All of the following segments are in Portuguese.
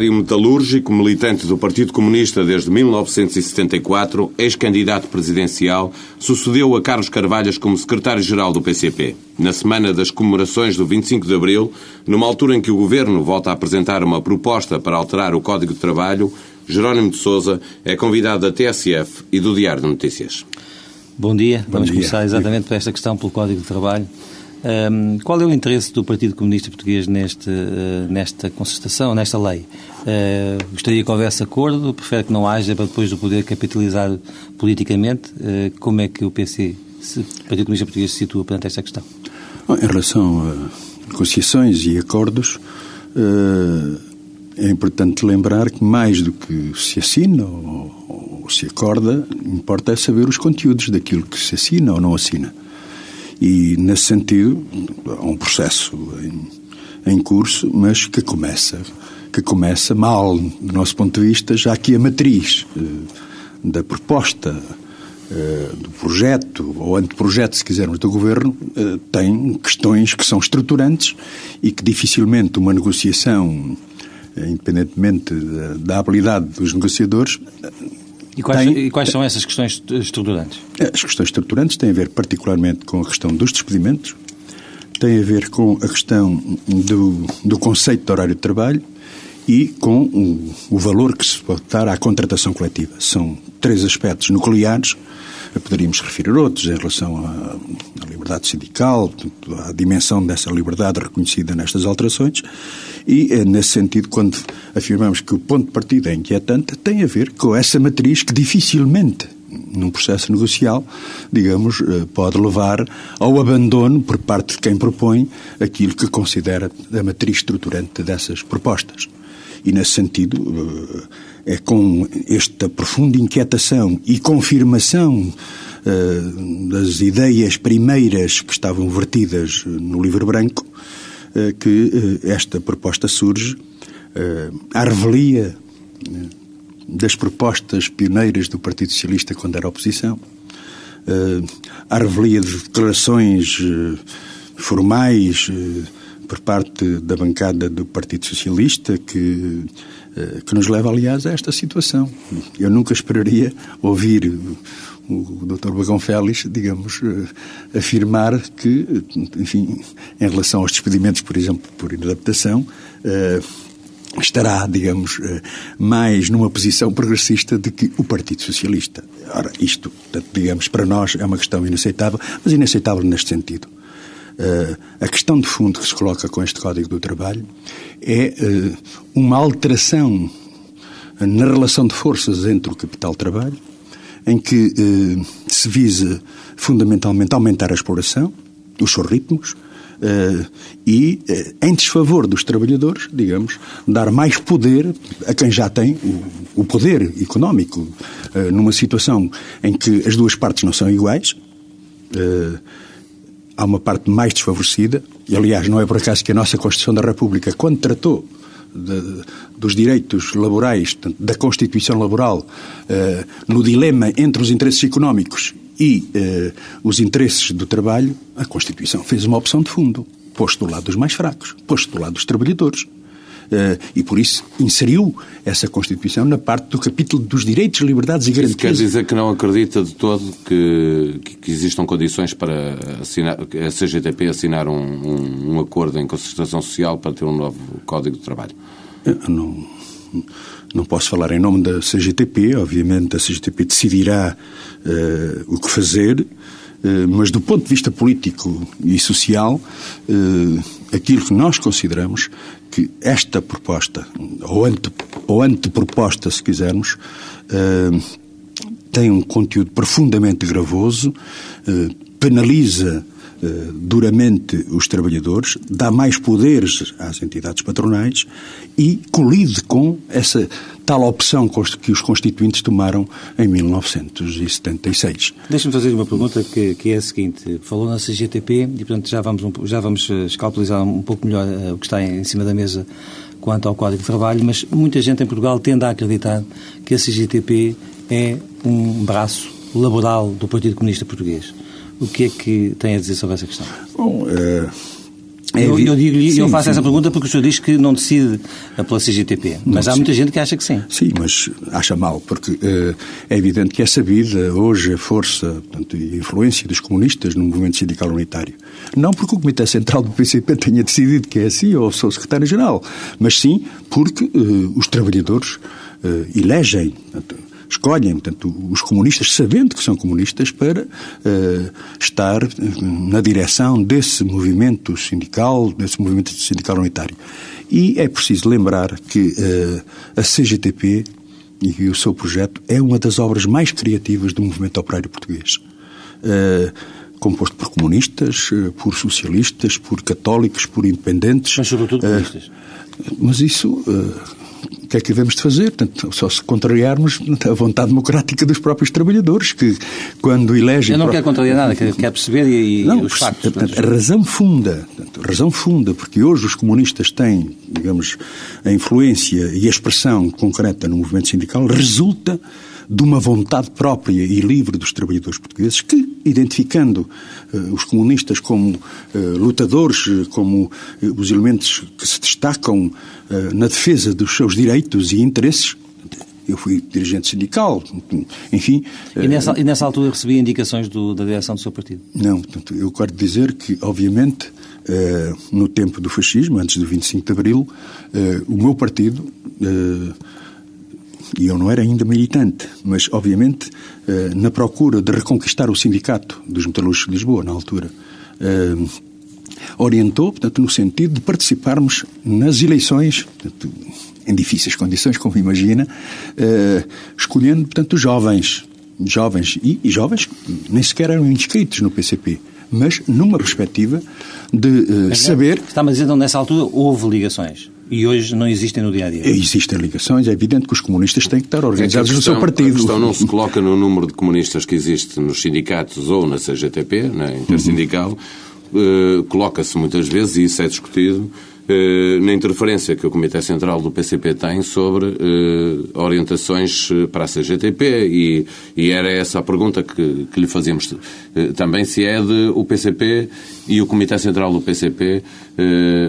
Operário metalúrgico, militante do Partido Comunista desde 1974, ex-candidato presidencial, sucedeu a Carlos Carvalhas como secretário-geral do PCP. Na semana das comemorações do 25 de Abril, numa altura em que o governo volta a apresentar uma proposta para alterar o Código de Trabalho, Jerónimo de Sousa é convidado da TSF e do Diário de Notícias. Bom dia. Bom Vamos dia. começar exatamente por esta questão, pelo Código de Trabalho. Ahm, qual é o interesse do Partido Comunista Português neste, eh, nesta concertação, nesta lei? Eh, gostaria que houvesse acordo? Prefere que não haja para depois do poder capitalizar politicamente? Eh, como é que o PC, se, o Partido Comunista Português, se situa perante esta questão? Bom, Em relação a negociações e acordos, é importante lembrar que mais do que se assina ou, ou se acorda, importa é saber os conteúdos daquilo que se assina ou não assina. E, nesse sentido, há um processo em, em curso, mas que começa, que começa mal, do nosso ponto de vista, já que a matriz eh, da proposta eh, do projeto, ou anteprojeto, se quisermos, do Governo, eh, tem questões que são estruturantes e que dificilmente uma negociação, eh, independentemente da, da habilidade dos negociadores, E quais, Tem- e quais são essas questões estruturantes? as questões estruturantes têm a ver particularmente com a questão dos despedimentos, têm a ver com a questão do, do conceito de horário de trabalho e com o, o valor que se pode dar à contratação coletiva. São três aspectos nucleares, poderíamos referir outros em relação à, à liberdade sindical, à dimensão dessa liberdade reconhecida nestas alterações, e é nesse sentido, quando afirmamos que o ponto de partida é inquietante, tem a ver com essa matriz que dificilmente num processo negocial, digamos, eh, pode levar ao abandono por parte de quem propõe aquilo que considera a matriz estruturante dessas propostas. E, nesse sentido, eh, com esta profunda inquietação e confirmação eh, das ideias primeiras que estavam vertidas no livro branco eh, que esta proposta surge à revelia das propostas pioneiras do Partido Socialista quando era oposição, à revelia de declarações formais por parte da bancada do Partido Socialista que, que nos leva, aliás, a esta situação. Eu nunca esperaria ouvir o, Dr. Bagão Félix, digamos, eh, afirmar que, enfim, em relação aos despedimentos, por exemplo, por inadaptação, eh, estará, digamos, eh, mais numa posição progressista do que o Partido Socialista. Ora, isto, digamos, para nós é uma questão inaceitável, mas inaceitável neste sentido. Eh, a questão de fundo que se coloca com este Código do Trabalho é eh, uma alteração na relação de forças entre o capital-trabalho, em que eh, se visa fundamentalmente aumentar a exploração, os seus ritmos, eh, e, eh, em desfavor dos trabalhadores, digamos, dar mais poder a quem já tem o, o poder económico, eh, numa situação em que as duas partes não são iguais. Há uma parte mais desfavorecida, e aliás, não é por acaso que a nossa Constituição da República, quando tratou de- dos direitos laborais, da Constituição Laboral, eh, no dilema entre os interesses económicos e eh, os interesses do trabalho, a Constituição fez uma opção de fundo, posto do lado dos mais fracos, posto do lado dos trabalhadores. Eh, e por isso inseriu essa Constituição na parte do capítulo dos direitos, liberdades e Isso quer garantias. dizer que não acredita de todo que, que- existam condições para assinar, a CGTP assinar um, um- um acordo em concertação social para ter um novo Código de Trabalho? Eu não, não posso falar em nome da CGTP, obviamente a CGTP decidirá eh, o que fazer, eh, mas do ponto de vista político e social, eh, aquilo que nós consideramos que esta proposta, ou, ante, ou anteproposta, se quisermos, eh, tem um conteúdo profundamente gravoso, eh, penaliza eh, duramente os trabalhadores, dá mais poderes às entidades patronais e colide com essa tal opção que os constituintes tomaram em 1976. Deixa-me fazer uma pergunta que, que, é a seguinte. Falou na CGTP e, portanto, já vamos, já vamos eh, escalpelizar um pouco melhor uh, o que está em, em cima da mesa quanto ao Código de Trabalho, mas muita gente em Portugal tende a acreditar que a CGTP é um braço laboral do Partido Comunista Português. O que é que tem a dizer sobre essa questão? Bom, é eu, eu, digo, sim, eu faço sim. essa pergunta porque o senhor diz que não decide pela CGTP, mas há muita gente que acha que sim. Sim, mas acha mal, porque uh, é evidente que é sabida hoje a força portanto, e a influência dos comunistas no movimento sindical unitário. Não porque o Comitê Central do PCP tenha decidido que é assim, ou sou secretário-geral, mas sim porque uh, os trabalhadores uh, elegem. Portanto, escolhem, portanto, os comunistas, sabendo que são comunistas, para uh, estar na direção desse movimento sindical, desse movimento sindical unitário. E é preciso lembrar que uh, a CGTP e o seu projeto é uma das obras mais criativas do movimento operário português. Uh, composto por comunistas, por socialistas, por católicos, por independentes. Mas sobretudo comunistas. Mas isso que é que devemos de fazer? Portanto, só se contrariarmos a vontade democrática dos próprios trabalhadores, que quando elegem... Eu não quero contrariar nada, quero, perceber e, não, os factos. Portanto, a razão funda, portanto, a razão funda, porque hoje os comunistas têm, digamos, a influência e a expressão concreta no movimento sindical, resulta de uma vontade própria e livre dos trabalhadores portugueses que, identificando uh, os comunistas como uh, lutadores, uh, como os elementos que se destacam na defesa dos seus direitos e interesses, eu fui dirigente sindical, enfim. E nessa, e nessa altura recebia indicações do, da direção do seu partido? Não, portanto, eu quero dizer que, obviamente, no tempo do fascismo, antes do 25 de Abril, o meu partido e eu não era ainda militante, mas obviamente eh, na procura de reconquistar o sindicato dos metalúrgicos de Lisboa, na altura, eh, orientou, portanto, no sentido de participarmos nas eleições, portanto, em difíceis condições, como imagina, eh, escolhendo, portanto, jovens, jovens e, e jovens que nem sequer eram inscritos no PCP mas numa perspectiva de uh, saber. Está-me a dizer, então, nessa altura houve ligações e hoje não existem no dia a dia. Existem ligações, é evidente que os comunistas têm que estar organizados é que questão, no seu partido. A questão não se coloca no número de comunistas que existe nos sindicatos ou na CGTP, na intersindical, uhum. uh, coloca-se muitas vezes, e isso é discutido, na interferência que o Comitê Central do PCP tem sobre uh, orientações eh, para a CGTP e, e, era essa a pergunta que, que lhe fazíamos também, se é de o PCP e o Comitê Central do PCP,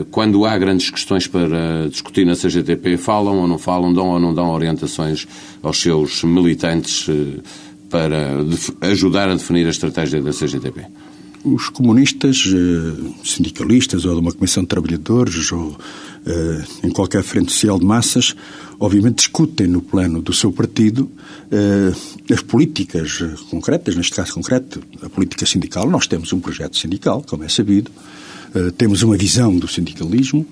quando há grandes questões para discutir na CGTP, falam ou não falam, dão ou não dão orientações aos seus militantes para ajudar a definir a estratégia da CGTP? Os comunistas, eh, sindicalistas ou de uma comissão de trabalhadores ou eh, em qualquer frente social de massas, obviamente discutem no plano do seu partido eh, as políticas concretas, neste caso concreto, a política sindical. Nós temos um projeto sindical, como é sabido, temos uma visão do sindicalismo,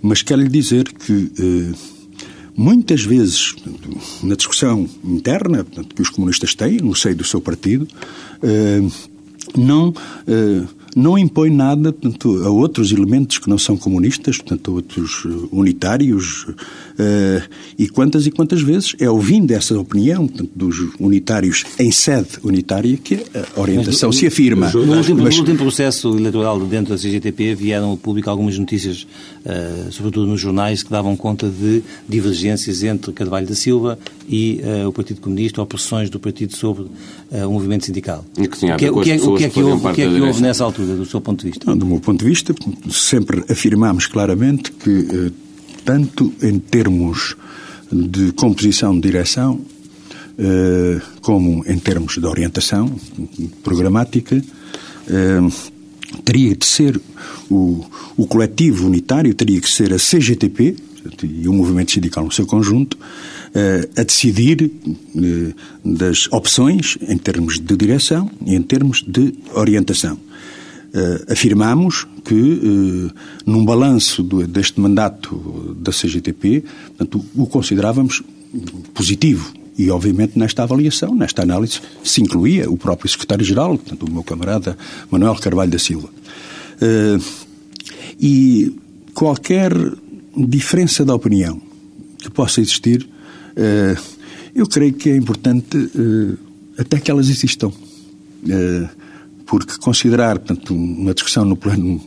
mas quero lhe dizer que muitas vezes, na discussão interna que os comunistas têm, no seio do seu partido, não, eh, não impõe nada portanto, a outros elementos que não são comunistas, portanto, a outros eh, unitários, eh, e quantas e quantas vezes é ouvindo essa opinião portanto, dos unitários em sede unitária que a orientação mas, se afirma. No último, mas... no último, processo eleitoral dentro da CGTP vieram ao público algumas notícias, sobretudo nos jornais, que davam conta de divergências entre Carvalho da Silva e o Partido Comunista, ou pressões do partido sobre o movimento sindical. E que tinha a ver com as pessoas o que é que houve, o que é que houve nessa altura, do seu ponto de vista? Não, do meu ponto de vista, sempre afirmamos claramente que, eh, tanto em termos de composição de direção, eh, como em termos de orientação programática, eh, teria de ser o, o coletivo unitário, teria que ser a CGTP e o movimento sindical no seu conjunto, a decidir das opções em termos de direção e em termos de orientação. Uh, afirmamos que, uh, num balanço deste mandato da CGTP, portanto, o considerávamos positivo. E, obviamente, nesta avaliação, nesta análise, se incluía o próprio secretário-geral, portanto, o meu camarada Manuel Carvalho da Silva. Uh, e qualquer diferença de opinião que possa existir, eu creio que é importante até que elas existam porque considerar portanto, uma discussão no plano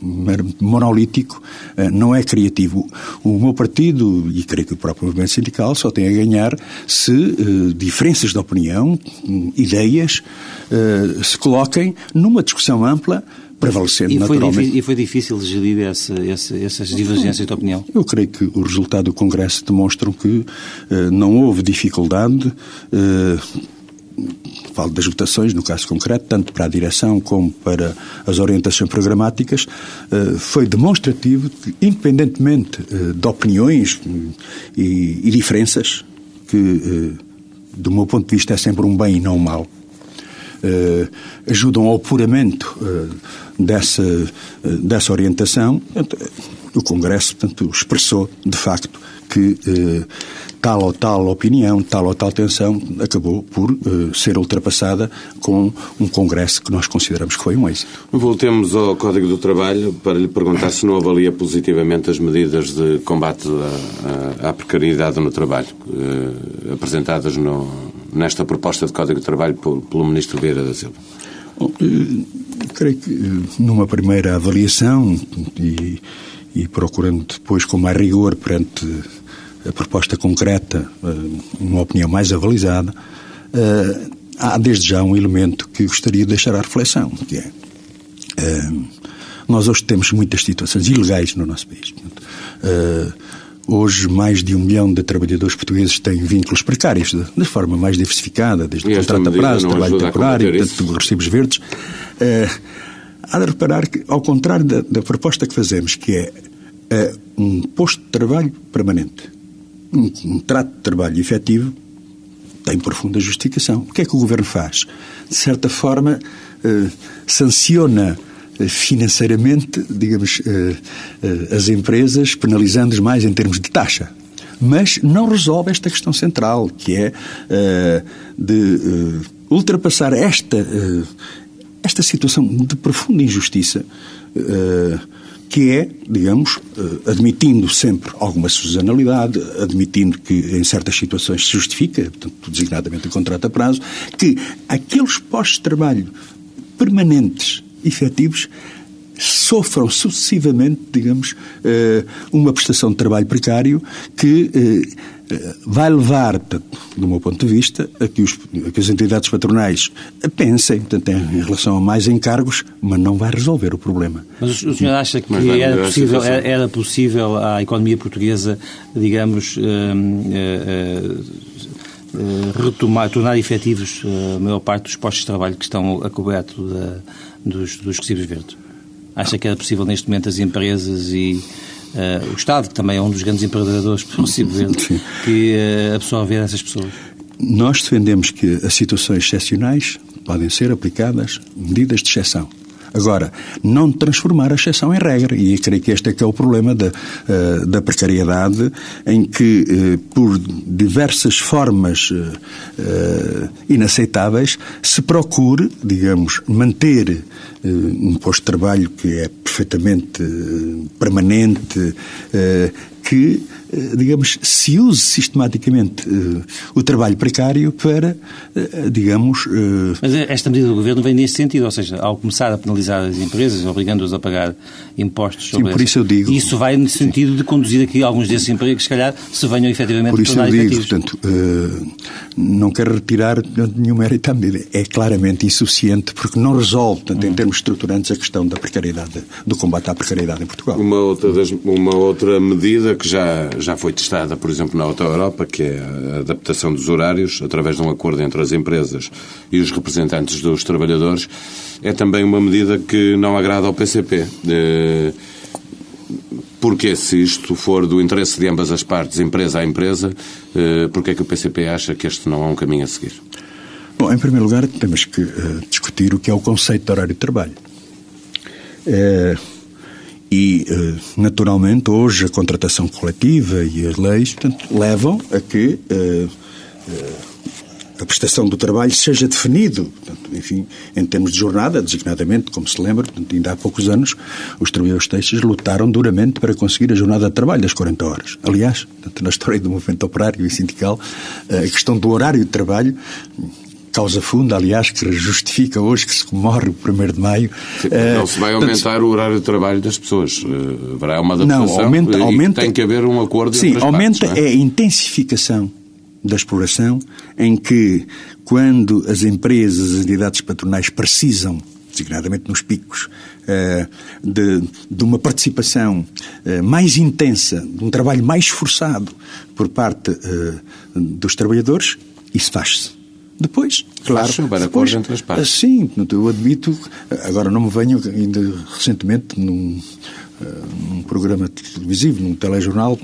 monolítico eh, não é criativo. O meu partido, e creio que o próprio movimento sindical, só tem a ganhar se uh, diferenças de opinião, ideias, uh, se coloquem numa discussão ampla prevalecendo e foi naturalmente. E foi difícil gerir essa, essa, essas divergências de opinião? Eu creio que o resultado do Congresso demonstram que uh, não houve dificuldade falo das votações, no caso concreto, tanto para a direção como para as orientações programáticas, eh, foi demonstrativo que, independentemente eh, de opiniões e, e diferenças, que, eh, do meu ponto de vista, é sempre um bem e não um mal, ajudam ao apuramento dessa, dessa orientação. O Congresso, portanto, expressou, de facto, que eh, tal ou tal opinião, tal ou tal tensão acabou por eh, ser ultrapassada com um Congresso que nós consideramos que foi um êxito. Voltemos ao Código do Trabalho para lhe perguntar se não avalia positivamente as medidas de combate à, à, precariedade no trabalho eh, apresentadas no, nesta proposta de Código do Trabalho por, pelo Ministro Vieira da Silva. Bom, eh, creio que numa primeira avaliação e e procurando depois com mais rigor perante a proposta concreta, eh, uma opinião mais avalizada, eh, há desde já um elemento que gostaria de deixar à reflexão, que é eh, nós hoje temos muitas situações ilegais no nosso país. Hoje, mais de um milhão de trabalhadores portugueses têm vínculos precários, de, forma mais diversificada, desde o contrato a prazo, trabalho temporário, tanto recibos verdes. Há de reparar que, ao contrário da, da proposta que fazemos, que é uh, um posto de trabalho permanente, um, um trato de trabalho efetivo, tem profunda justificação. O que é que o Governo faz? De certa forma, uh, sanciona uh, financeiramente, digamos, as empresas, penalizando-as mais em termos de taxa. Mas não resolve esta questão central, que é de ultrapassar esta esta situação de profunda injustiça que é, digamos, uh, admitindo sempre alguma sazonalidade, admitindo que em certas situações se justifica, portanto, designadamente o contrato a prazo, que aqueles postos de trabalho permanentes, efetivos, sofram sucessivamente, digamos, uh, uma prestação de trabalho precário que vai levar, do meu ponto de vista, a que, os, a que as entidades patronais pensem portanto, em relação a mais encargos, mas não vai resolver o problema. Mas o senhor acha que era possível, era possível à economia portuguesa, digamos, uh, uh, uh, retomar, tornar efetivos a maior parte dos postos de trabalho que estão a coberto da, dos, dos recibos verdes? Acha que era possível neste momento as empresas e uh, o Estado, que também é um dos grandes empreendedores, possivelmente, que uh, absorver essas pessoas? Nós defendemos que as situações excepcionais podem ser aplicadas medidas de exceção. Agora, não transformar a exceção em regra, e creio que este é que é o problema da, uh, da precariedade, em que, uh, por diversas formas uh, inaceitáveis, se procure, digamos, manter um posto de trabalho que é perfeitamente permanente, que eh, digamos, se use sistematicamente uh, o trabalho precário para, uh, digamos... Mas esta medida do Governo vem nesse sentido, ou seja, ao começar a penalizar as empresas, obrigando-as a pagar impostos sobre Sim, por isso eu digo... Isso vai no sentido de conduzir aqui alguns desses empregos, se calhar, se venham efetivamente por isso tornar eu digo, efetivos. Portanto, não quero retirar nenhum mérito à medida. É claramente insuficiente porque não resolve, portanto, hum. em termos estruturantes, a questão da precariedade, do combate à precariedade em Portugal. Uma outra, das, uma outra medida que já já foi testada, por exemplo, na Auto Europa, que é a adaptação dos horários, através de um acordo entre as empresas e os representantes dos trabalhadores, é também uma medida que não agrada ao PCP. Eh, porque se isto for do interesse de ambas as partes, empresa a empresa, eh, porque é que o PCP acha que este não é um caminho a seguir? Bom, em primeiro lugar, temos que uh, discutir o que é o conceito de horário de trabalho. E, eh, naturalmente, hoje a contratação coletiva e as leis portanto, levam a que uh, uh, a prestação do trabalho seja definido, portanto, enfim, em termos de jornada, designadamente, como se lembra, portanto, ainda há poucos anos, os trabalhadores têxteis lutaram duramente para conseguir a jornada de trabalho das 40 horas. Aliás, portanto, na história do movimento operário e sindical, a questão do horário de trabalho causa funda, aliás, que justifica hoje que se comemore o 1 de maio. Sim, não se vai aumentar o horário de trabalho das pessoas. Eh, haverá uma adaptação não, aumenta, aumenta, tem que haver um acordo Sim, entre as aumenta partes, é? é a intensificação da exploração, em que, quando as empresas, as entidades patronais precisam, designadamente nos picos, eh, de, de uma participação eh, mais intensa, de um trabalho mais esforçado por parte dos trabalhadores, isso faz-se. Depois, claro. Para depois, entre as partes. Sim, eu admito, agora não me venho ainda recentemente num, num programa televisivo, num telejornal,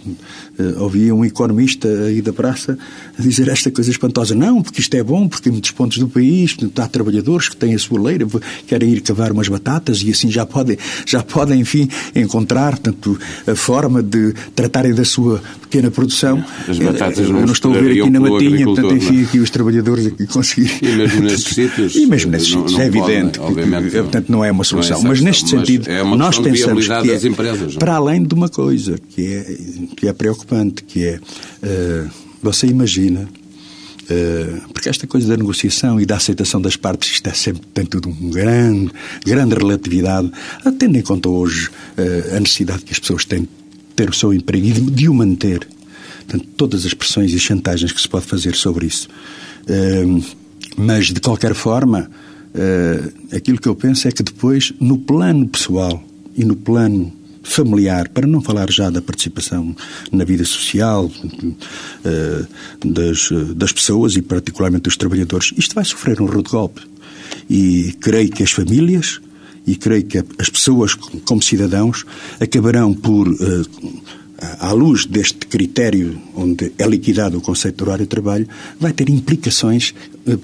ouvia um economista aí da praça a dizer esta coisa espantosa. Não, porque isto é bom, porque em muitos pontos do país há trabalhadores que têm a sua leira, querem ir cavar umas batatas e assim já podem, já podem enfim, encontrar tanto, a forma de tratarem da sua pequena produção. As batatas eu não, não estou a ver aqui na matinha, portanto, enfim, aqui os trabalhadores aqui conseguir. E mesmo nestes sítios. E mesmo nestes não, sítios, não é evidente. Podem, obviamente, que, portanto, não é uma solução. Não é mas neste mas sentido, é nós pensamos que é, empresas, para além de uma coisa que é, que é preocupante, que é, uh, você imagina, uh, porque esta coisa da negociação e da aceitação das partes, isto é sempre, tem tudo um grande, grande relatividade, tendo em conta hoje uh, a necessidade que as pessoas têm de ter o seu emprego e de, de o manter. Portanto, todas as pressões e chantagens que se pode fazer sobre isso. mas, de qualquer forma, aquilo que eu penso é que depois, no plano pessoal e no plano familiar, para não falar já da participação na vida social uh, das, das pessoas e particularmente dos trabalhadores, isto vai sofrer um rude golpe. E creio que as famílias e creio que as pessoas como cidadãos acabarão por uh, à luz deste critério onde é liquidado o conceito de horário de trabalho, vai ter implicações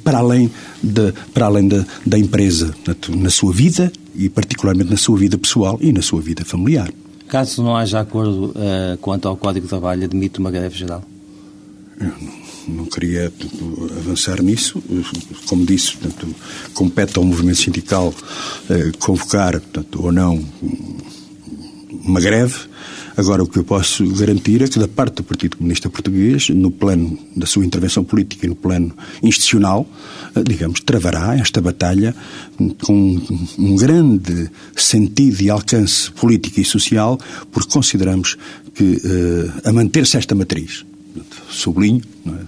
para além, de, para além da empresa, na sua vida e particularmente na sua vida pessoal e na sua vida familiar. Caso não haja acordo uh, quanto ao Código de Trabalho, admite uma greve geral? Eu não, não queria avançar nisso. Como disse, portanto, compete ao movimento sindical uh, convocar portanto, ou não uma greve. Agora, o que eu posso garantir é que, da parte do Partido Comunista Português, no plano da sua intervenção política e no plano institucional, eh, digamos, travará esta batalha com um grande sentido e alcance político e social, porque consideramos que, a manter-se esta matriz, sublinho, não, é?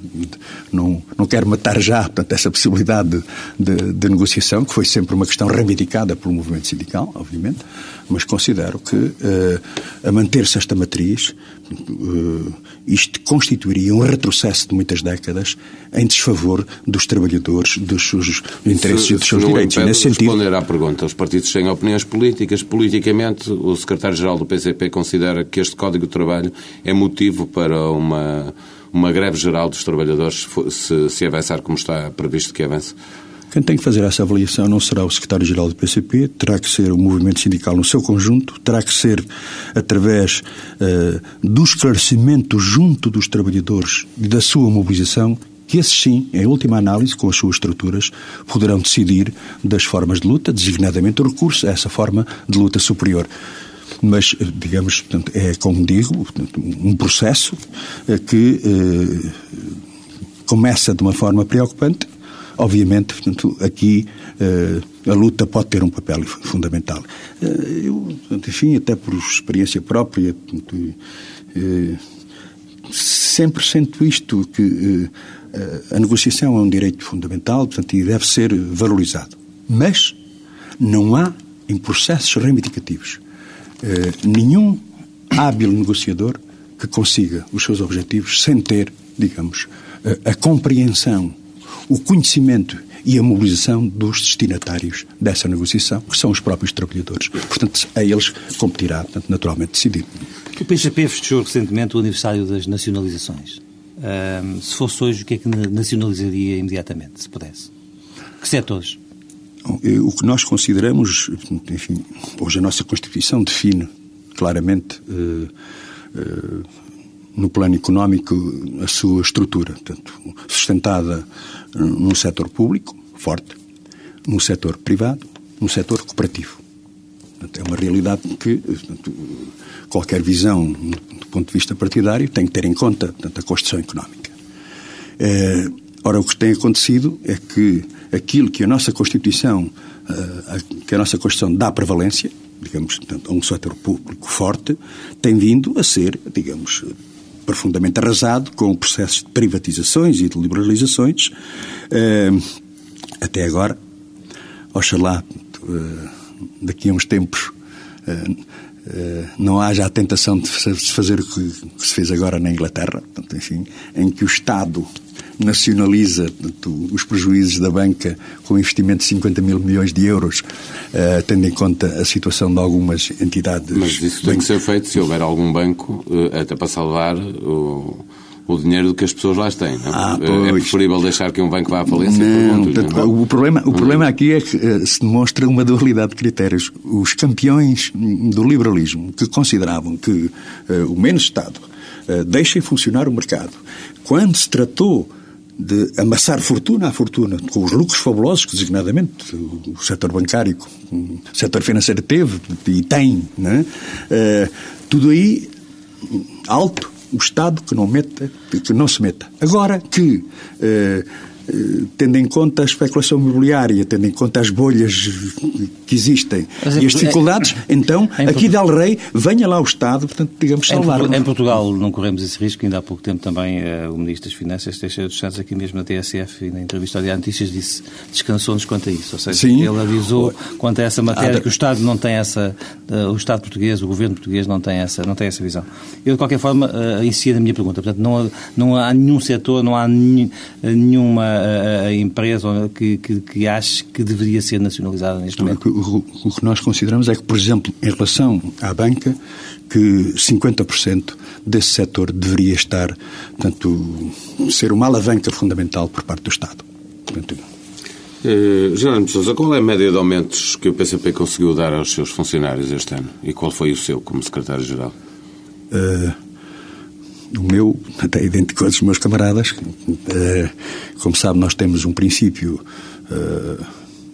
não, não, quero matar já portanto, essa possibilidade de, de, de, negociação, que foi sempre uma questão reivindicada pelo movimento sindical, obviamente, mas considero que, uh, a manter-se esta matriz, uh, isto constituiria um retrocesso de muitas décadas em desfavor dos trabalhadores, dos seus interesses se, e dos seus direitos. E nesse sentido. responder à pergunta, os partidos têm opiniões políticas. Politicamente, o secretário-geral do PCP considera que este Código de Trabalho é motivo para uma uma greve geral dos trabalhadores se, se avançar como está previsto que avance? Quem tem que fazer essa avaliação não será o secretário-geral do PCP, terá que ser o movimento sindical no seu conjunto, terá que ser através uh, do esclarecimento junto dos trabalhadores e da sua mobilização que esses sim, em última análise, com as suas estruturas, poderão decidir das formas de luta, designadamente o recurso a essa forma de luta superior mas, digamos, portanto, é, como digo, portanto, um processo eh, que eh, começa de uma forma preocupante. Obviamente, portanto, aqui eh, a luta pode ter um papel fundamental. Eh, eu, portanto, enfim, até por experiência própria, portanto, eh, sempre sinto isto, que eh, a negociação é um direito fundamental, portanto, e deve ser valorizado. Mas não há, em processos reivindicativos, eh, nenhum hábil negociador que consiga os seus objetivos sem ter, digamos, a, eh, a compreensão, o conhecimento e a mobilização dos destinatários dessa negociação, que são os próprios trabalhadores. Portanto, a eles competirá, portanto, naturalmente, decidir. O PCP festejou recentemente o aniversário das nacionalizações. Um, se fosse hoje, o que é que nacionalizaria imediatamente, se pudesse? Que setores? O que nós consideramos, enfim, hoje a nossa Constituição define claramente uh, uh, no plano económico, a sua estrutura, portanto, sustentada num setor público, forte, num setor privado, num setor cooperativo. Portanto, é uma realidade que portanto, qualquer visão do ponto de vista partidário tem que ter em conta portanto, a construção económica. É, ora, o que tem acontecido é que aquilo que a nossa Constituição, que a nossa Constituição dá prevalência, digamos, a um setor público forte, tem vindo a ser, digamos, profundamente arrasado com processos de privatizações e de liberalizações. Até agora, oxalá, daqui a uns tempos, não haja a tentação de se fazer o que se fez agora na Inglaterra, portanto, enfim, em que o Estado nacionaliza os prejuízos da banca com investimento de 50 mil milhões de euros, uh, tendo em conta a situação de algumas entidades. Mas isso tem que ser feito se houver algum banco, uh, até para salvar o o dinheiro que as pessoas lá têm. Não? É? Ah, é preferível deixar que um banco vá à falência? Não, portanto, não? O, problema, o problema aqui é que se demonstra uma dualidade de critérios. Os campeões do liberalismo que consideravam que uh, o menos Estado uh, deixem funcionar o mercado, quando se tratou de amassar fortuna à fortuna, com os lucros fabulosos que, designadamente, o setor bancário, o setor financeiro teve e tem, né? Uh, tudo aí alto, o Estado que não meta, que não se meta. Agora que uh, tendo em conta a especulação imobiliária, tendo em conta as bolhas que existem e as dificuldades, é, então, aqui Del Rey, venha lá o Estado, portanto, digamos, salvar. Em, em Portugal não corremos esse risco, ainda há pouco tempo também uh, o Ministro das Finanças, Teixeira dos Santos, aqui mesmo na TSF e na entrevista ao Diário Notícias, disse, descansou-nos quanto a isso, ou seja, Sim. ele avisou quanto a essa matéria ah, que o Estado não tem essa, uh, o Estado português, o Governo português não tem essa, não tem essa visão. Eu, de qualquer forma, uh, insisto na minha pergunta, portanto, não, não há nenhum setor, não há nenhuma a, empresa que, que, que ache que deveria ser nacionalizada neste momento? O, o que nós consideramos é que, por exemplo, em relação à banca, que 50% desse setor deveria estar, portanto, ser uma alavanca fundamental por parte do Estado. Portanto, eh, Gerardo Sousa, qual é a média de aumentos que o PCP conseguiu dar aos seus funcionários este ano? E qual foi o seu como secretário-geral? Uh, o meu, até idêntico aos dos meus camaradas. Uh, como sabe, nós temos um princípio. Uh,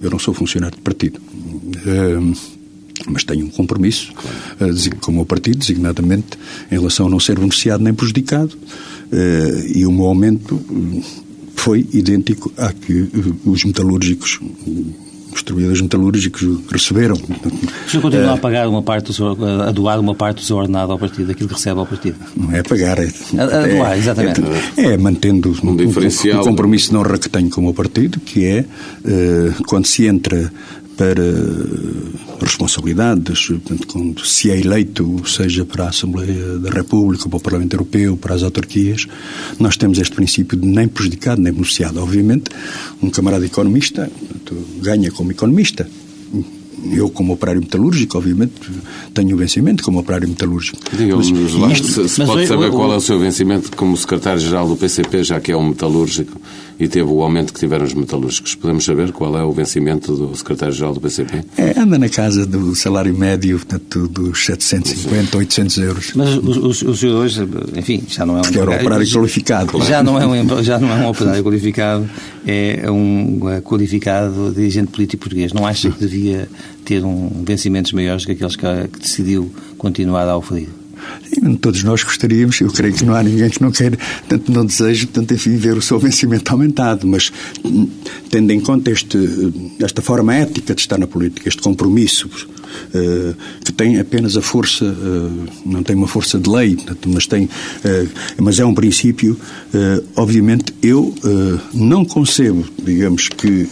eu não sou funcionário de partido, uh, mas tenho um compromisso com o meu partido, designadamente em relação a não ser beneficiado nem prejudicado, e o meu aumento foi idêntico a que os metalúrgicos os trabalhadores metalúrgicos receberam. O senhor continua a pagar uma parte do seu, a doar uma parte do seu ordenado ao partido, daquilo que recebe ao partido? Não é pagar, é, a, a doar, é, exatamente. É, é mantendo um, um, um compromisso não que tenho com o meu partido, que é uh, quando se entra para responsabilidades, portanto, quando se é eleito, seja para a Assembleia da República, para o Parlamento Europeu, para as autarquias, nós temos este princípio de nem prejudicado nem beneficiado. Obviamente, um camarada economista portanto, ganha como economista, eu, como operário metalúrgico, obviamente, tenho o vencimento como operário metalúrgico. Diga-nos lá, isto... se, se pode saber qual é o seu vencimento como secretário-geral do PCP, já que é um metalúrgico e teve o aumento que tiveram os metalúrgicos. Podemos saber qual é o vencimento do secretário-geral do PCP? É, anda na casa do salário médio, portanto, dos 750, 800 euros. Mas o, o, o senhor hoje, enfim, já não é um... Porque era um operário qualificado. Já não, é um, já não é um operário qualificado, é um é qualificado dirigente político português. Não acha que devia ter um vencimentos maiores que aqueles que, que decidiu continuar a oferir? Todos nós gostaríamos, eu creio que não há ninguém que não queira, tanto não deseje, tanto enfim, ver o seu vencimento aumentado, mas hum, tendo em conta este, esta forma ética de estar na política, este compromisso, uh, que tem apenas a força, uh, não tem uma força de lei, mas, tem, uh, mas é um princípio, obviamente eu não concebo, digamos que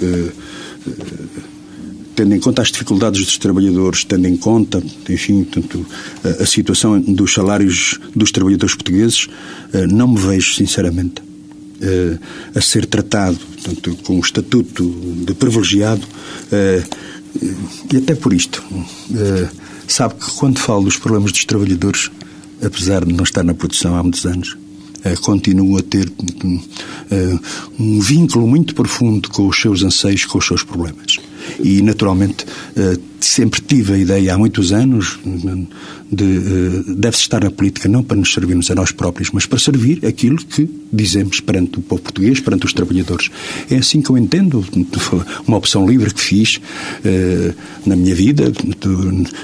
tendo em conta as dificuldades dos trabalhadores, tendo em conta, enfim, tanto, a, situação dos salários dos trabalhadores portugueses, eh, não me vejo, sinceramente, eh, a ser tratado portanto, com o estatuto de privilegiado eh, e até por isto. Sabe que quando falo dos problemas dos trabalhadores, apesar de não estar na produção há muitos anos, continuo a ter um vínculo muito profundo com os seus anseios, com os seus problemas. E, naturalmente, uh, sempre tive a ideia, há muitos anos, de uh, deve-se estar na política não para nos servirmos a nós próprios, mas para servir aquilo que dizemos perante o povo português, perante os trabalhadores. É assim que eu entendo, uma opção livre que fiz uh, na minha vida,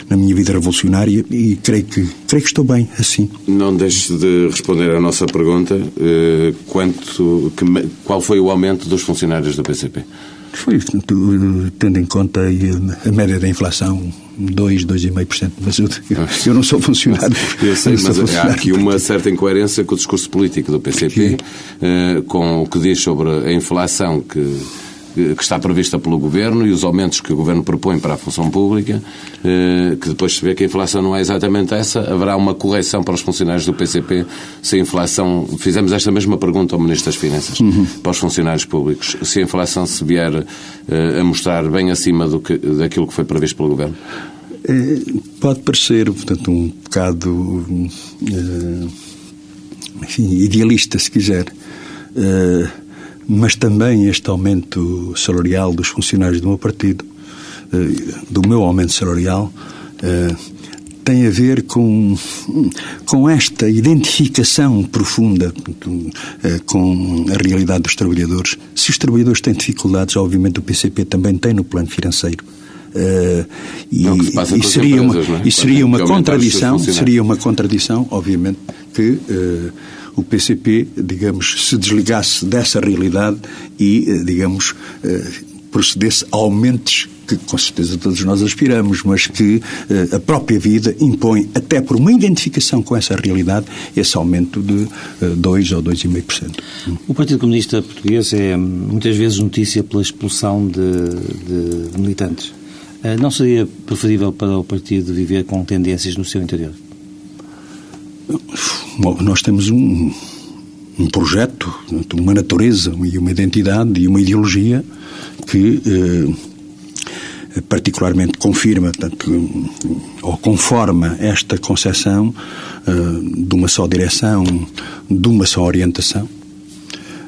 na minha vida revolucionária, e creio que, creio que estou bem assim. Não deixe de responder à nossa pergunta. Quanto, qual foi o aumento dos funcionários do PCP? Foi, tendo em conta a média da inflação, 2, 2,5%. Mas eu, eu não sou funcionário. Eu sei, mas funcionário. há aqui uma certa incoerência com o discurso político do PCP, eh, com o que diz sobre a inflação que que está prevista pelo Governo e os aumentos que o Governo propõe para a função pública, eh, que depois se vê que a inflação não é exatamente essa, haverá uma correção para os funcionários do PCP se a inflação... Fizemos esta mesma pergunta ao Ministro das Finanças, uhum. para os funcionários públicos. Se a inflação se vier eh, a mostrar bem acima do que, daquilo que foi previsto pelo Governo? É, pode parecer, portanto, um bocado enfim, idealista, se quiser mas também este aumento salarial dos funcionários do meu partido, eh, do meu aumento salarial, eh, tem a ver com, com esta identificação profunda eh, com a realidade dos trabalhadores. Se os trabalhadores têm dificuldades, obviamente o PCP também tem no plano financeiro. Uh, e, e, seria empresas, uma, é? e seria uma contradição, seria uma contradição, obviamente, que uh, o PCP, digamos, se desligasse dessa realidade e, eh, digamos, eh, procedesse a aumentos que com certeza todos nós aspiramos, mas que eh, a própria vida impõe, até por uma identificação com essa realidade, esse aumento de 2 ou 2,5%. O Partido Comunista Português é muitas vezes notícia pela expulsão de, de militantes. Não seria preferível para o partido viver com tendências no seu interior? Nós temos um, um projeto, uma natureza e uma identidade e uma ideologia que eh, particularmente confirma tanto, ou conforma esta concepção eh, de uma só direção, de uma só orientação.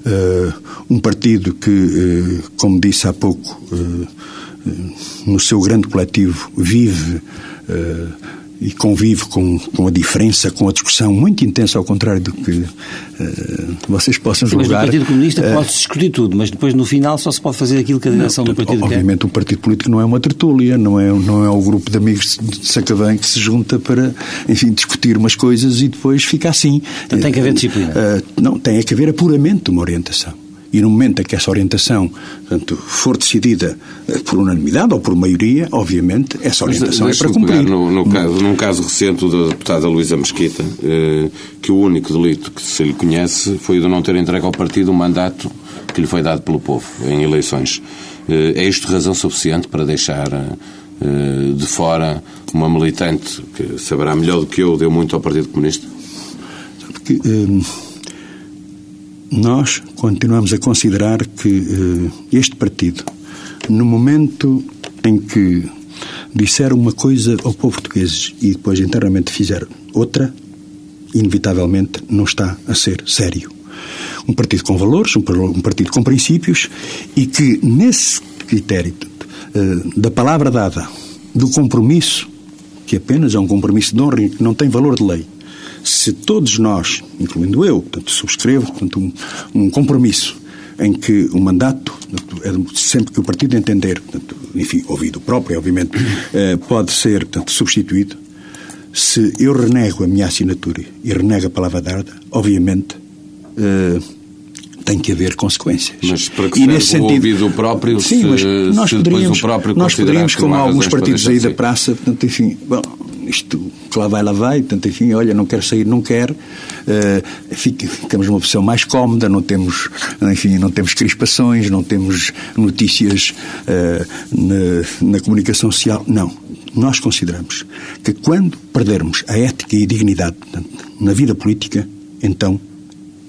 Eh, um partido que, eh, como disse há pouco, eh, no seu grande coletivo vive e convive com, com a diferença, com a discussão muito intensa, ao contrário do que uh, vocês possam Sim, julgar. Mas no Partido Comunista uh, pode-se discutir tudo, mas depois no final só se pode fazer aquilo que a direção não, do partido obviamente, quer. Obviamente, um partido político não é uma tertúlia, não é, não é o grupo de amigos de Sacavém que se junta para, enfim, discutir umas coisas e depois fica assim. Então tem que haver disciplina. Uh, não, tem que haver apuramente uma orientação e no momento em que essa orientação portanto, for decidida eh, por unanimidade ou por maioria, obviamente, essa orientação Mas, é para cumprir. No, no caso, num caso recente da deputada Luísa Mesquita, eh, que o único delito que se lhe conhece foi o de não ter entregue ao partido um mandato que lhe foi dado pelo povo em eleições. Eh, é isto razão suficiente para deixar eh, de fora uma militante que saberá melhor do que eu, deu muito ao Partido Comunista? Porque eh, nós continuamos a considerar que uh, este partido, no momento em que disser uma coisa ao povo português e depois internamente fizer outra, inevitavelmente não está a ser sério. Um partido com valores, um, partido com princípios e que, nesse critério uh, da palavra dada, do compromisso, que apenas é um compromisso de honra que não tem valor de lei, se todos nós, incluindo eu, portanto, subscrevo portanto, um, um compromisso em que o mandato, é sempre que o partido entender, portanto, enfim, ouvido próprio, obviamente, eh, pode ser portanto, substituído, se eu renego a minha assinatura e renego a palavra dada, obviamente eh, tem que haver consequências. Mas para que e nesse sentido, o ouvido próprio, sim, mas nós poderíamos, nós poderíamos como alguns partidos aí da praça, portanto, enfim, bom, isto que lá vai, lá vai, portanto, enfim, olha, não quero sair, não quero, uh, fica, ficamos numa posição mais cómoda, não temos, enfim, não temos crispações, não temos notícias uh, na, na comunicação social, não. Nós consideramos que quando perdermos a ética e a dignidade portanto, na vida política, então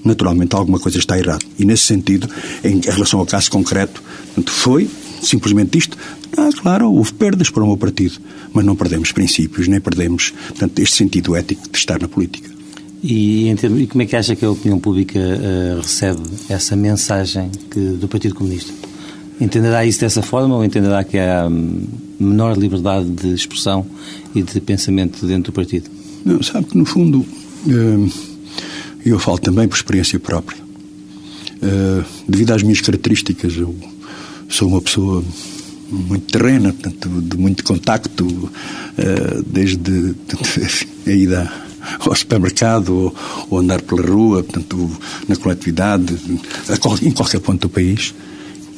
naturalmente alguma coisa está errada. E nesse sentido, em relação ao caso concreto, foi simplesmente isto. Ah, claro, houve perdas para o meu partido, mas não perdemos princípios, nem perdemos portanto, este sentido ético de estar na política. E, e como é que acha que a opinião pública uh, recebe essa mensagem que, do Partido Comunista? Entenderá isso dessa forma ou entenderá que há hum, menor liberdade de expressão e de pensamento dentro do partido? Não, sabe que, no fundo, eh, eu falo também por experiência própria. Eh, devido às minhas características, eu sou uma pessoa muito terrena, portanto, de muito contacto, eh, desde a ida ao supermercado ou, andar pela rua, portanto, na coletividade, em qualquer ponto do país.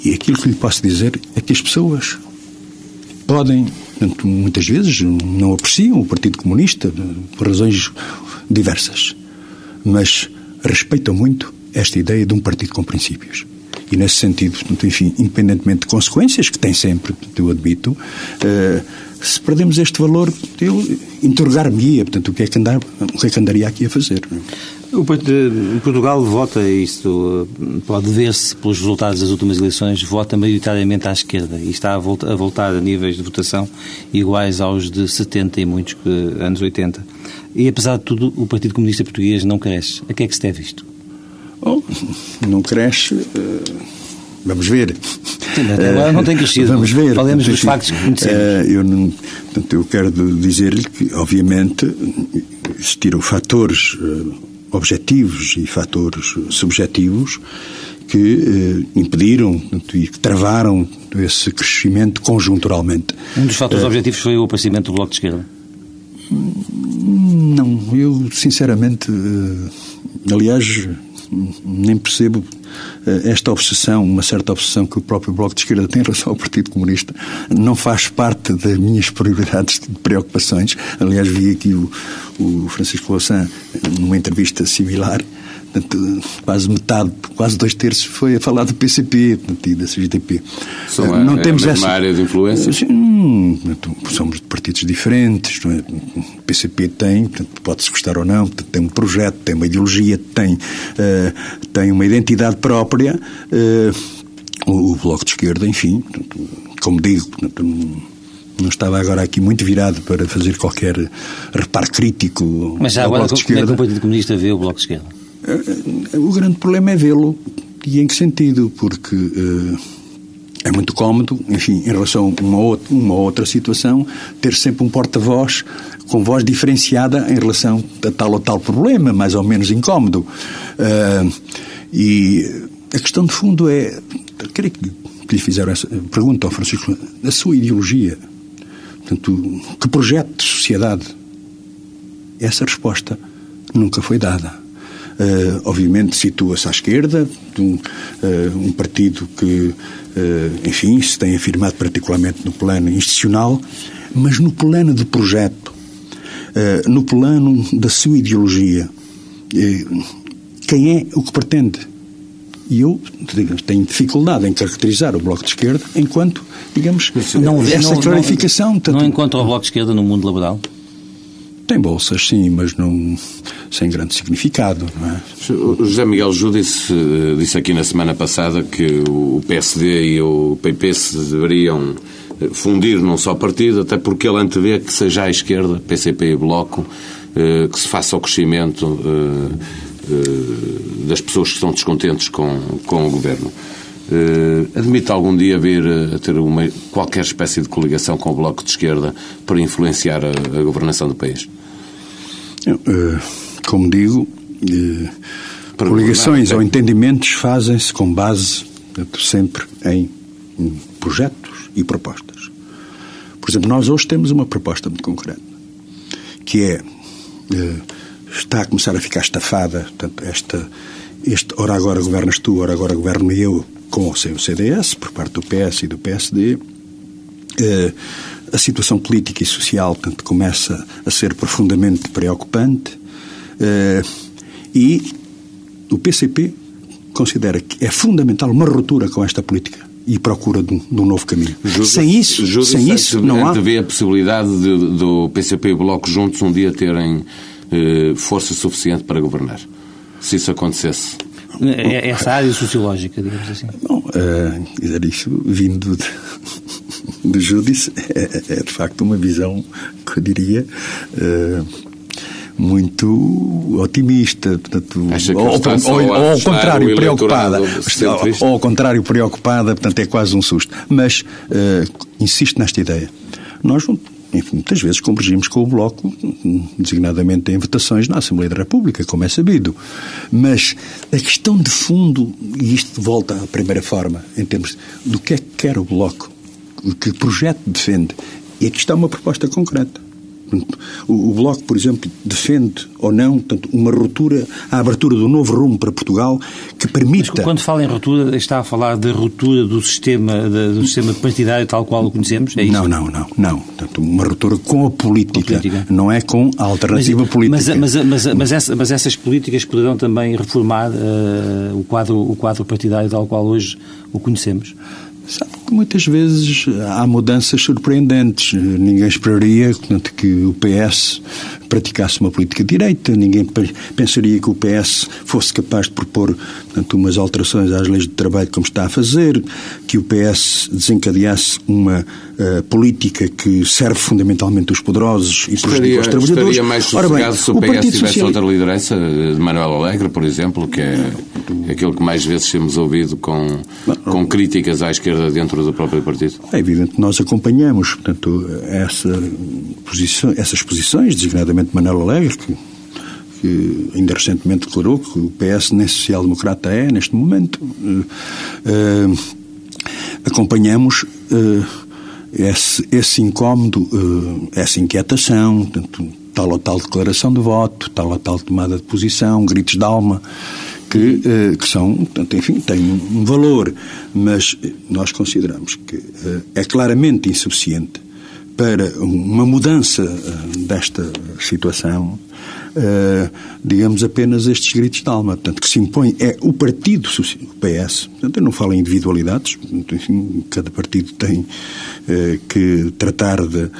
E aquilo que lhe posso dizer é que as pessoas podem, portanto, muitas vezes, não apreciam o Partido Comunista por razões diversas, mas respeitam muito esta ideia de um partido com princípios. E nesse sentido, portanto, enfim, independentemente de consequências, que tem sempre, eu admito, uh, se perdemos este valor, eu interrogar-me-ia, portanto, o que, é que andar, o que é que andaria aqui a fazer. O Portugal vota, isto pode ver-se pelos resultados das últimas eleições, vota maioritariamente à esquerda e está a, volta, a voltar a níveis de votação iguais aos de 70 e muitos anos 80. E apesar de tudo, o Partido Comunista Português não cresce. A que é que se deve isto? Não cresce. Uh, vamos ver. Agora não tem crescido. Vamos ver. Falemos dos factos que conhecemos. Uh, eu, não, portanto, eu quero dizer-lhe que, obviamente, existiram fatores uh, objetivos e fatores subjetivos que impediram e que travaram esse crescimento conjunturalmente. Um dos fatores objetivos foi o aparecimento do Bloco de Esquerda? Não, eu sinceramente, aliás, nem percebo eh, esta obsessão, uma certa obsessão que o próprio Bloco de Esquerda tem em relação ao Partido Comunista, não faz parte das minhas prioridades de preocupações. Aliás, vi aqui o, o Francisco Louçã numa entrevista similar quase metade, quase dois terços foi a falar do PCP e da CGTP. São a, não temos a mesma essa... área de influência? Sim, somos de partidos diferentes. É? O PCP tem, pode-se gostar ou não, tem um projeto, tem uma ideologia, tem, uh, tem uma identidade própria. Uh, o Bloco de Esquerda, enfim, como digo, não estava agora aqui muito virado para fazer qualquer reparo crítico. Mas já agora, como é que o Partido Comunista vê o Bloco de Esquerda? Eh, o grande problema é vê-lo. E em que sentido? Porque uh, é muito cómodo, enfim, em relação a uma, outra, uma outra situação, ter sempre um porta-voz com voz diferenciada em relação a tal ou tal problema, mais ou menos incómodo. Uh, e a questão de fundo é, queria que lhe fizeram essa pergunta ao Francisco, a sua ideologia, portanto, que projeto de sociedade? Essa resposta nunca foi dada. Uh, obviamente situa-se à esquerda, um, uh, um partido que, uh, enfim, se tem afirmado particularmente no plano institucional, mas no plano de projeto, no plano da sua ideologia, quem é o que pretende? E eu digamos, tenho dificuldade em caracterizar o Bloco de Esquerda enquanto, digamos, não, essa não, clarificação. Não, tanto... não encontra o Bloco de Esquerda no mundo laboral? Tem bolsas, sim, mas não sem grande significado. É? O José Miguel Jú disse, disse aqui na semana passada que o PSD e o PP se deveriam fundir num só partido, até porque ele antevê que seja à esquerda, PCP e Bloco, eh, que se faça o crescimento eh, eh, das pessoas que estão descontentes com, com o governo. Admite algum dia vir a ter uma, qualquer espécie de coligação com o Bloco de Esquerda para influenciar a, a governação do país? como digo, eh, coligações ou entendimentos fazem-se com base sempre em projetos e propostas. Por exemplo, nós hoje temos uma proposta muito concreta, que é eh, está a começar a ficar estafada, portanto, esta, este ora agora governas tu, ora agora governo eu, com ou sem o CDS, por parte do PS e do PSD. Eh, a situação política e social, portanto, começa a ser profundamente preocupante. Eh, e o PCP considera que é fundamental uma ruptura com esta política e procura de um, de um novo caminho. Júlio, sem isso, Júlio sem isso não há... Vê a possibilidade de, do PCP e o Bloco juntos um dia terem eh, força suficiente para governar? Se isso acontecesse? É, é essa área sociológica, digamos assim. Bom, uh, isso vindo de, de Júdice é, é, de facto uma visão que eu diria... Uh, muito otimista, portanto, ou, ou, ou, ao contrário, preocupada. Ou ao contrário, preocupada, portanto, é quase um susto. Mas uh, insisto nesta ideia. Nós enfim, muitas vezes convergimos com o Bloco, designadamente em votações na Assembleia da República, como é sabido. Mas a questão de fundo, e isto volta à primeira forma, em termos do que é que quer o Bloco, que projeto defende, e aqui está uma proposta concreta. O, Bloco, por exemplo, defende ou não portanto, uma ruptura, a abertura do novo rumo para Portugal que permita. Mas quando fala em ruptura, está a falar da ruptura do sistema, do sistema partidário tal qual o conhecemos? É isso? Não, não, não. não. Portanto, uma ruptura com a política, com a política. não é com a alternativa mas, política. Mas, mas, mas, mas, essa, mas, essas políticas poderão também reformar uh, o, quadro, o quadro partidário tal qual hoje o conhecemos? Sabe que muitas vezes há mudanças surpreendentes. Ninguém esperaria portanto, que o PS praticasse uma política de direita, ninguém pensaria que o PS fosse capaz de propor portanto, umas alterações às leis de trabalho como está a fazer, que o PS desencadeasse uma uh, política que serve fundamentalmente os poderosos e estaria, os trabalhadores. Estaria mais sossegado se o PS tivesse Social... outra liderança, de Manuel Alegre, por exemplo, que é aquele que mais vezes temos ouvido com, com críticas à esquerda esquerda dentro do próprio partido? É evidente que nós acompanhamos, portanto, essa posição, essas posições, designadamente Manuel Alegre, que, que ainda recentemente declarou que o PS nem social-democrata é, neste momento. Uh, uh, acompanhamos uh, esse, esse incómodo, essa inquietação, portanto, tal ou tal declaração de voto, tal ou tal tomada de posição, gritos de alma que, eh, que são, enfim, têm um valor, mas nós consideramos que eh, é claramente insuficiente para uma mudança eh, desta situação, digamos, apenas estes gritos de alma. Portanto, que se impõe é o partido, o PS. Portanto, eu não falo em individualidades, enfim, cada partido tem que tratar de,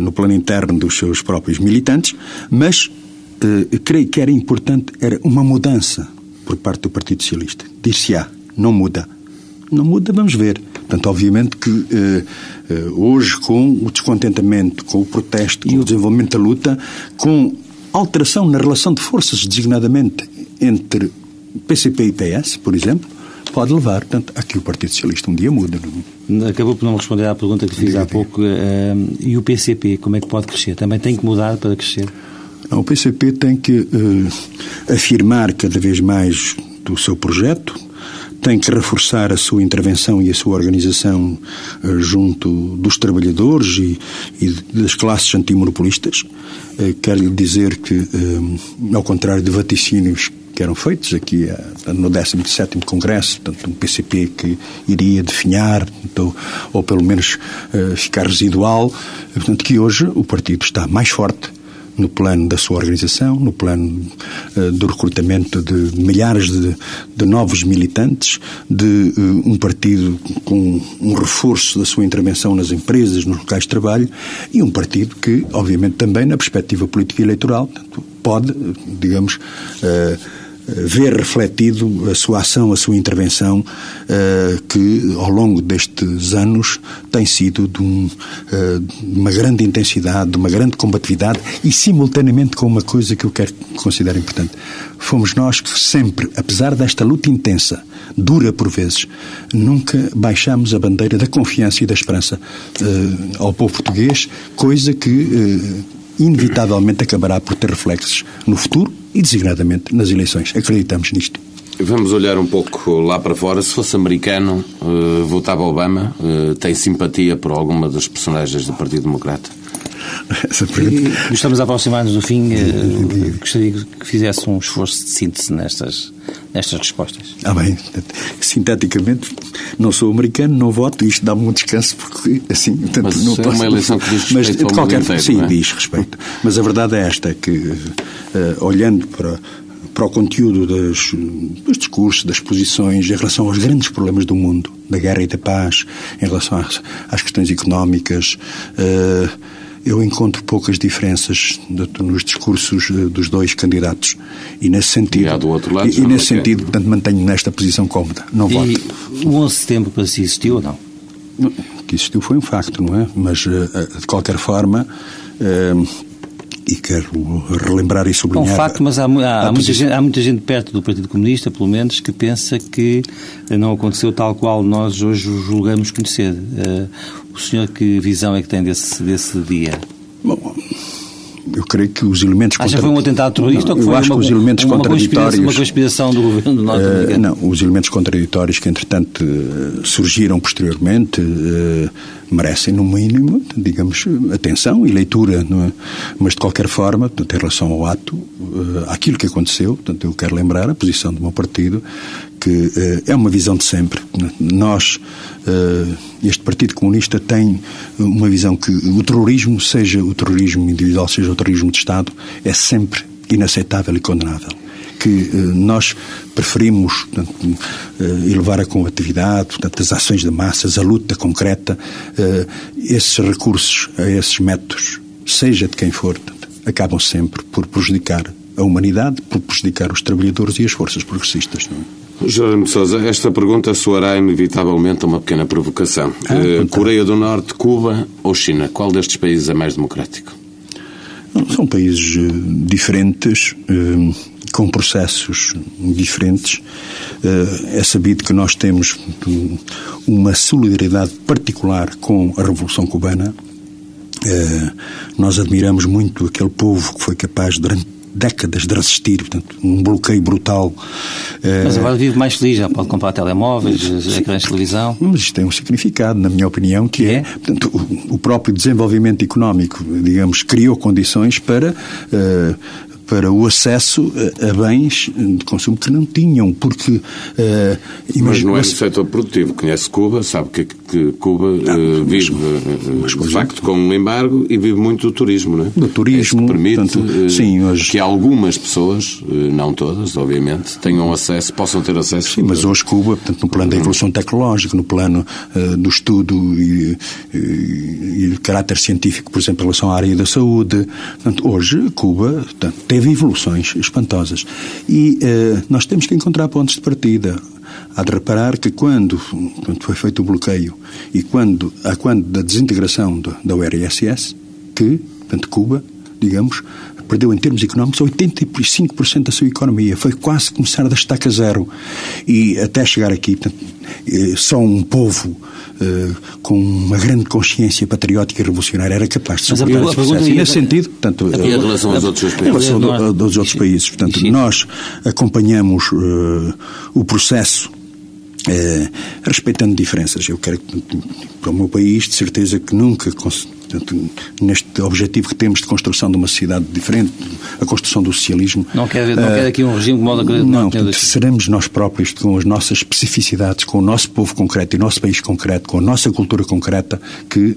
no plano interno dos seus próprios militantes, mas creio que era importante, era uma mudança por parte do Partido Socialista. Dir-se-á, não muda. Não muda, vamos ver. Portanto, obviamente que eh, eh, hoje, com o descontentamento, com o protesto, com o desenvolvimento da luta, com alteração na relação de forças, designadamente entre PCP e PS, por exemplo, pode levar, portanto, a que o Partido Socialista um dia muda. Não? Acabou por não responder à pergunta que fiz há pouco. Uh, e o PCP, como é que pode crescer? Também tem que mudar para crescer? o PCP tem que uh, afirmar cada vez mais do seu projeto, tem que reforçar a sua intervenção e a sua organização uh, junto dos trabalhadores e, e das classes antimonopolistas. Uh, Quero-lhe dizer que, ao contrário de vaticínios que eram feitos aqui no 17º Congresso, portanto, um PCP que iria definhar, ou, ou pelo menos ficar residual, portanto, que hoje o partido está mais forte, no plano da sua organização, no plano uh, do recrutamento de milhares de, de novos militantes, de uh, um partido com um reforço da sua intervenção nas empresas, nos locais de trabalho, e um partido que, obviamente, também na perspectiva política eleitoral, pode, digamos, uh, ver refletido a sua ação, a sua intervenção, uh, que ao longo destes anos tem sido de, um, uh, de, uma grande intensidade, de uma grande combatividade e simultaneamente com uma coisa que eu quero considerar importante. Fomos nós que sempre, apesar desta luta intensa, dura por vezes, nunca baixamos a bandeira da confiança e da esperança uh, ao povo português, coisa que inevitavelmente acabará por ter reflexos no futuro e, designadamente, nas eleições. Acreditamos nisto. Vamos olhar um pouco lá para fora. Se fosse americano, uh, votava Obama. Uh, tem simpatia por alguma das personagens do Partido Democrata? E, estamos a aproximar-nos do fim. Uh, gostaria que fizesse um esforço de síntese nestas, nestas respostas. Ah, bem. Sinteticamente, não sou americano, não voto, isto dá-me um descanso, porque assim. Tanto, mas não é posso, uma eleição que diz respeito mas, de qualquer forma, sim, é? diz respeito. Mas a verdade é esta: que uh, olhando para para o conteúdo das, dos discursos, das posições em relação aos grandes problemas do mundo, da guerra e da paz, em relação às, às questões económicas. Uh, eu encontro poucas diferenças nos discursos eh, dos dois candidatos. E nesse sentido. E, do outro lado, e, e nesse é. sentido, portanto, mantenho nesta posição cómoda. Não e voto. O 11 de setembro para si existiu ou não? O que existiu foi um facto, não é? Mas, eh, de qualquer forma, e quero relembrar e sublinhar. É um facto, mas há, há, há, muita gente, há, muita gente, perto do Partido Comunista, pelo menos, que pensa que não aconteceu tal qual nós hoje julgamos conhecer. Uh, o senhor que visão é que tem desse, desse dia? Bom, eu creio que os elementos Acha que foi um atentado terrorista não, ou que foi eu acho uma, que os elementos uma, contraditórios, uma conspiração do governo norte-americano? Uh, não, os elementos contraditórios que, entretanto, uh, surgiram posteriormente uh, merecem, no mínimo, digamos, atenção e leitura, é? mas de qualquer forma, portanto, em relação ao ato, aquilo que aconteceu, portanto, eu quero lembrar a posição do meu partido, que é uma visão de sempre. Nós, este Partido Comunista, tem uma visão que o terrorismo, seja o terrorismo individual, seja o terrorismo de Estado, é sempre inaceitável e condenável que eh, nós preferimos portanto, eh, elevar a combatividade, portanto, as ações de massas, a luta concreta, eh, esses recursos a esses métodos, seja de quem for, acabam sempre por prejudicar a humanidade, por prejudicar os trabalhadores e as forças progressistas. Não é? Jerónimo Sousa, esta pergunta soará inevitavelmente uma pequena provocação. Ah, Coreia do Norte, Cuba ou China? Qual destes países é mais democrático? São países diferentes com processos diferentes. Eh, é sabido que nós temos uma solidariedade particular com a Revolução Cubana. Eh, nós admiramos muito aquele povo que foi capaz, durante décadas de resistir, portanto, um bloqueio brutal. Eh, mas agora vive mais feliz, já pode comprar telemóveis, ecrãs de televisão. Mas isto tem um significado, na minha opinião, que, é, é portanto, o, próprio desenvolvimento económico, digamos, criou condições para uh, para o acesso a, bens de consumo que não tinham, porque... Uh, mas não é no setor produtivo. Conhece Cuba, sabe que, que Cuba uh, vive, mas, uh, de facto, com um embargo e vive muito do turismo, não é? Do turismo. Que permite portanto, sim, hoje... que algumas pessoas, não todas, obviamente, tenham acesso, possam ter acesso... Sim, mas hoje Cuba, portanto, no plano da evolução tecnológica, no plano do estudo e, e, e de caráter científico, por exemplo, em relação à área da saúde, portanto, hoje Cuba portanto, teve evoluções espantosas. E uh, nós temos que encontrar pontos de partida. Há de reparar que quando, quando foi feito o bloqueio e quando, a quando da desintegração do, da URSS, que, portanto, Cuba, digamos, perdeu em termos económicos 85% da sua economia. Foi quase começar da estaca zero. E até chegar aqui, portanto, eh, só um povo uh, com uma grande consciência patriótica e revolucionária era capaz de superar esse processo. E nesse sentido, portanto, em relação aos outros países. Em relação aos outros países. Portanto, nós acompanhamos uh, o processo eh, respeitando diferenças. Eu quero, para o meu país, de certeza que nunca Portanto, neste objetivo que temos de construção de uma sociedade diferente, a construção do socialismo. Não quer, não quer aqui um regime que modo a Não, portanto, seremos nós próprios, com as nossas especificidades, com o nosso povo concreto e o nosso país concreto, com a nossa cultura concreta, que uh,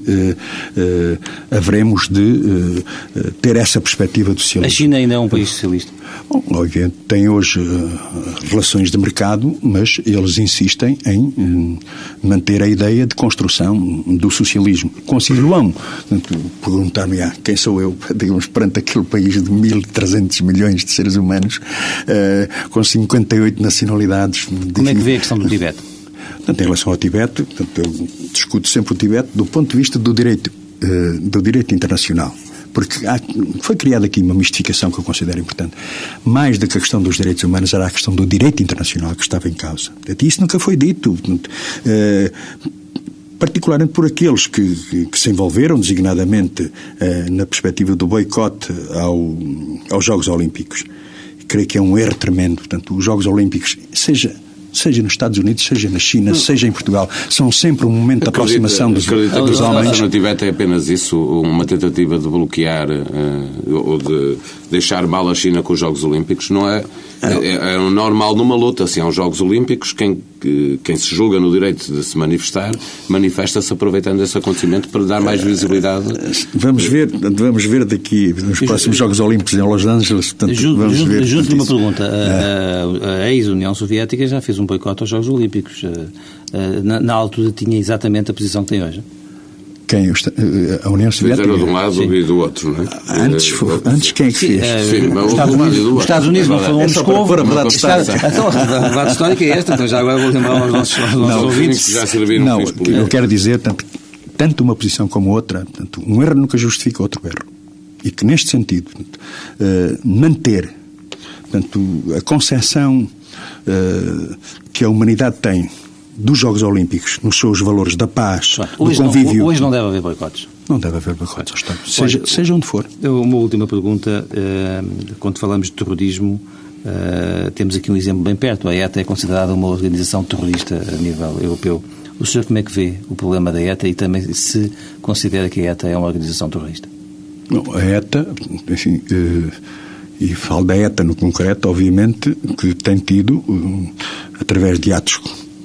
uh, haveremos de ter essa perspectiva do socialismo. A China ainda é um país socialista? Bom, obviamente tem hoje relações de mercado, mas eles insistem em manter a ideia de construção do socialismo. Consideram perguntar-me ah, quem sou eu, digamos, perante aquele país de 1.300 milhões de seres humanos, uh, com 58 nacionalidades. Como é que vê a questão do Tibete? Portanto, em relação ao Tibete, portanto, eu discuto sempre o Tibete do ponto de vista do direito, uh, do direito internacional porque há, foi criada aqui uma mistificação que eu considero importante. Mais do que a questão dos direitos humanos, era a questão do direito internacional que estava em causa. Isso nunca foi dito. Particularmente por aqueles que, que, que se envolveram designadamente eh, na perspectiva do boicote ao, aos Jogos Olímpicos. Creio que é um erro tremendo. Portanto, os Jogos Olímpicos, seja seja nos Estados Unidos, seja na China, seja em Portugal, são sempre um momento de aproximação dos, acredita dos homens. No Tibete é apenas isso, uma tentativa de bloquear uh, ou de deixar mal a China com os Jogos Olímpicos, não é? É, é, é normal numa luta, assim, aos Jogos Olímpicos, quem, quem se julga no direito de se manifestar, manifesta-se aproveitando esse acontecimento para dar mais visibilidade. Vamos ver, vamos ver daqui, nos próximos Jogos Olímpicos em Los Angeles. Portanto, junto, vamos junto, ver, junto uma pergunta. A, a, a ex-União Soviética já fez um boicote aos Jogos Olímpicos. Na, na altura tinha exatamente a posição que tem hoje. Quem? Eh, a União Soviética? Fizeram de um lado Sim. e do outro, não é? Antes, antes quem é que fez? Sim, mas os Estados Unidos, os Estados Unidos não foram um Moscou. a verdade histórica. Então, a verdade histórica é esta, então já agora vou lembrar aos nossos, aos nossos ouvintes. Já serviram não, eu quero dizer, tanto, tanto uma posição como outra, tanto, um erro nunca justifica outro erro. e que, neste sentido, uh, manter portanto, a concepção uh, que a humanidade tem dos Jogos Olímpicos nos seus valores da paz, hoje do convívio. Não, hoje não deve haver boicotes. Não deve haver boicotes, seja, seja onde for. Uma última pergunta. Quando falamos de terrorismo, temos aqui um exemplo bem perto. A ETA é considerada uma organização terrorista a nível europeu. O senhor como é que vê o problema da ETA e também se considera que a ETA é uma organização terrorista? Não, a ETA, enfim, eh, e falo da ETA no concreto, obviamente, que tem tido, eh, através de atos,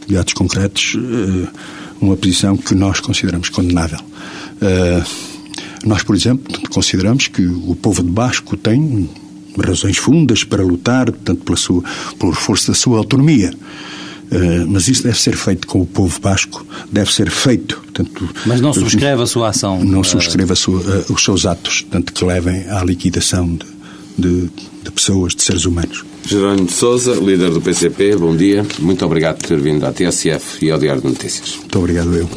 de atos concretos, eh, uma posição que nós consideramos condenável. Nós, por exemplo, consideramos que o povo de Basco tem razões fundas para lutar, portanto, pela sua, por força da sua autonomia. Eh, mas isso deve ser feito com o povo basco, deve ser feito. Portanto, mas não subscreve a sua ação? Não uh... subscreve sua, uh, os seus atos, portanto, que levem à liquidação de, de, de pessoas, de seres humanos. Jerónimo de Souza, líder do PCP, bom dia. Muito obrigado por ter vindo à TSF e ao Diário de Notícias. Muito obrigado eu.